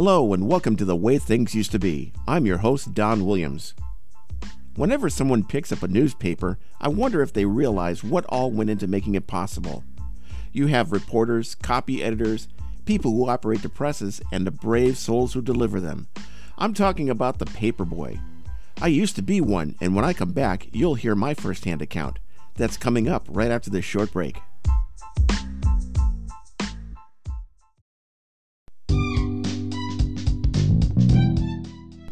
Hello, and welcome to The Way Things Used to Be. I'm your host, Don Williams. Whenever someone picks up a newspaper, I wonder if they realize what all went into making it possible. You have reporters, copy editors, people who operate the presses, and the brave souls who deliver them. I'm talking about the paperboy. I used to be one, and when I come back, you'll hear my firsthand account. That's coming up right after this short break.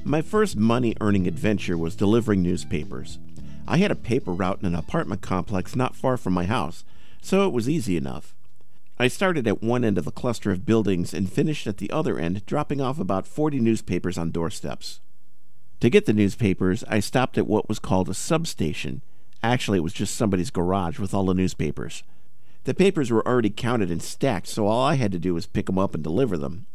My first money earning adventure was delivering newspapers. I had a paper route in an apartment complex not far from my house, so it was easy enough. I started at one end of a cluster of buildings and finished at the other end, dropping off about 40 newspapers on doorsteps. To get the newspapers, I stopped at what was called a substation. Actually, it was just somebody's garage with all the newspapers. The papers were already counted and stacked, so all I had to do was pick them up and deliver them.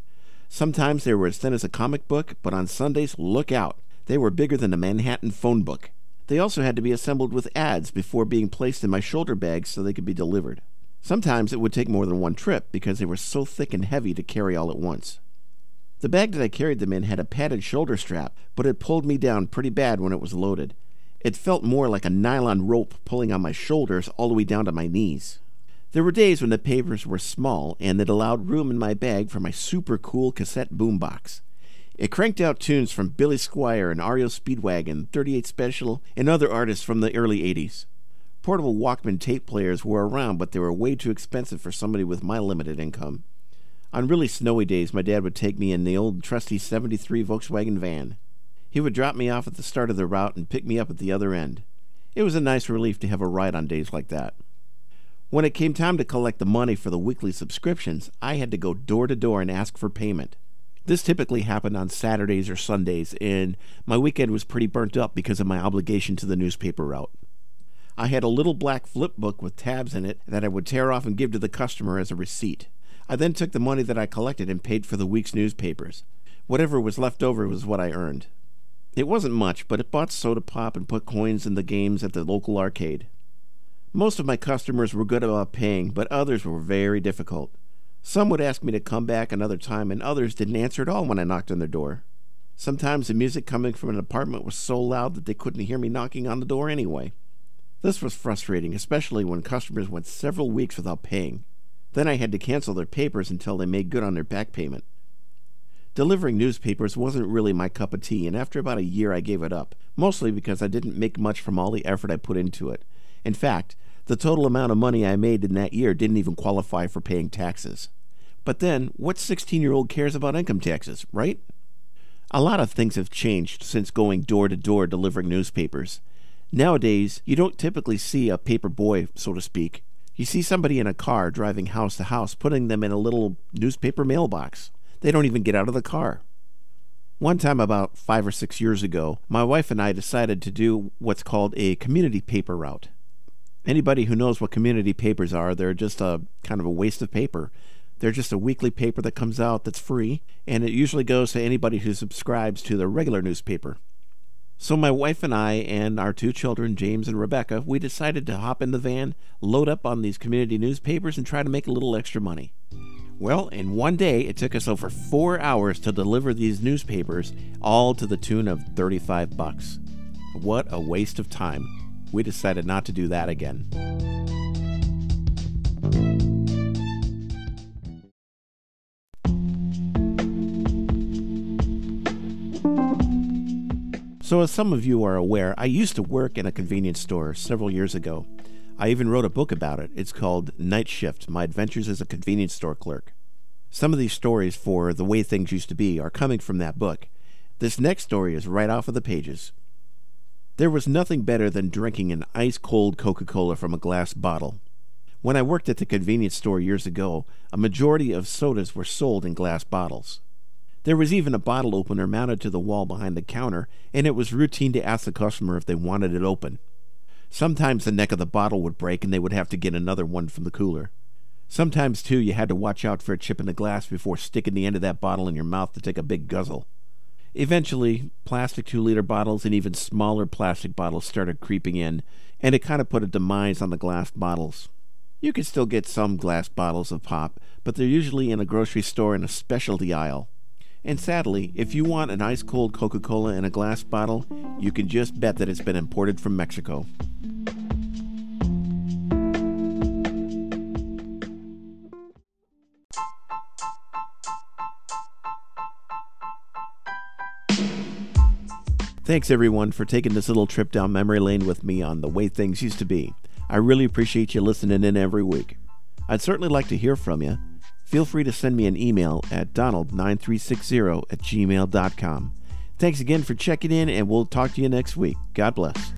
Sometimes they were as thin as a comic book, but on Sundays, look out. They were bigger than a Manhattan phone book. They also had to be assembled with ads before being placed in my shoulder bags so they could be delivered. Sometimes it would take more than one trip because they were so thick and heavy to carry all at once. The bag that I carried them in had a padded shoulder strap, but it pulled me down pretty bad when it was loaded. It felt more like a nylon rope pulling on my shoulders all the way down to my knees. There were days when the papers were small and it allowed room in my bag for my super cool cassette boombox. It cranked out tunes from Billy Squier and REO Speedwagon, 38 Special, and other artists from the early 80s. Portable Walkman tape players were around, but they were way too expensive for somebody with my limited income. On really snowy days, my dad would take me in the old trusty 73 Volkswagen van. He would drop me off at the start of the route and pick me up at the other end. It was a nice relief to have a ride on days like that. When it came time to collect the money for the weekly subscriptions, I had to go door to door and ask for payment. This typically happened on Saturdays or Sundays, and my weekend was pretty burnt up because of my obligation to the newspaper route. I had a little black flip book with tabs in it that I would tear off and give to the customer as a receipt. I then took the money that I collected and paid for the week's newspapers. Whatever was left over was what I earned. It wasn't much, but it bought soda pop and put coins in the games at the local arcade. Most of my customers were good about paying, but others were very difficult. Some would ask me to come back another time, and others didn't answer at all when I knocked on their door. Sometimes the music coming from an apartment was so loud that they couldn't hear me knocking on the door anyway. This was frustrating, especially when customers went several weeks without paying. Then I had to cancel their papers until they made good on their back payment. Delivering newspapers wasn't really my cup of tea, and after about a year I gave it up, mostly because I didn't make much from all the effort I put into it. In fact, the total amount of money I made in that year didn't even qualify for paying taxes. But then, what 16 year old cares about income taxes, right? A lot of things have changed since going door to door delivering newspapers. Nowadays, you don't typically see a paper boy, so to speak. You see somebody in a car driving house to house, putting them in a little newspaper mailbox. They don't even get out of the car. One time, about five or six years ago, my wife and I decided to do what's called a community paper route. Anybody who knows what community papers are, they're just a kind of a waste of paper. They're just a weekly paper that comes out that's free, and it usually goes to anybody who subscribes to the regular newspaper. So my wife and I and our two children, James and Rebecca, we decided to hop in the van, load up on these community newspapers, and try to make a little extra money. Well, in one day, it took us over four hours to deliver these newspapers, all to the tune of 35 bucks. What a waste of time we decided not to do that again. So, as some of you are aware, I used to work in a convenience store several years ago. I even wrote a book about it. It's called Night Shift My Adventures as a Convenience Store Clerk. Some of these stories for The Way Things Used to Be are coming from that book. This next story is right off of the pages. There was nothing better than drinking an ice cold Coca Cola from a glass bottle. When I worked at the convenience store years ago, a majority of sodas were sold in glass bottles. There was even a bottle opener mounted to the wall behind the counter, and it was routine to ask the customer if they wanted it open. Sometimes the neck of the bottle would break and they would have to get another one from the cooler. Sometimes, too, you had to watch out for a chip in the glass before sticking the end of that bottle in your mouth to take a big guzzle. Eventually, plastic two liter bottles and even smaller plastic bottles started creeping in, and it kind of put a demise on the glass bottles. You can still get some glass bottles of pop, but they're usually in a grocery store in a specialty aisle. And sadly, if you want an ice cold Coca Cola in a glass bottle, you can just bet that it's been imported from Mexico. Thanks everyone for taking this little trip down memory lane with me on the way things used to be. I really appreciate you listening in every week. I'd certainly like to hear from you. Feel free to send me an email at donald9360 at gmail.com. Thanks again for checking in, and we'll talk to you next week. God bless.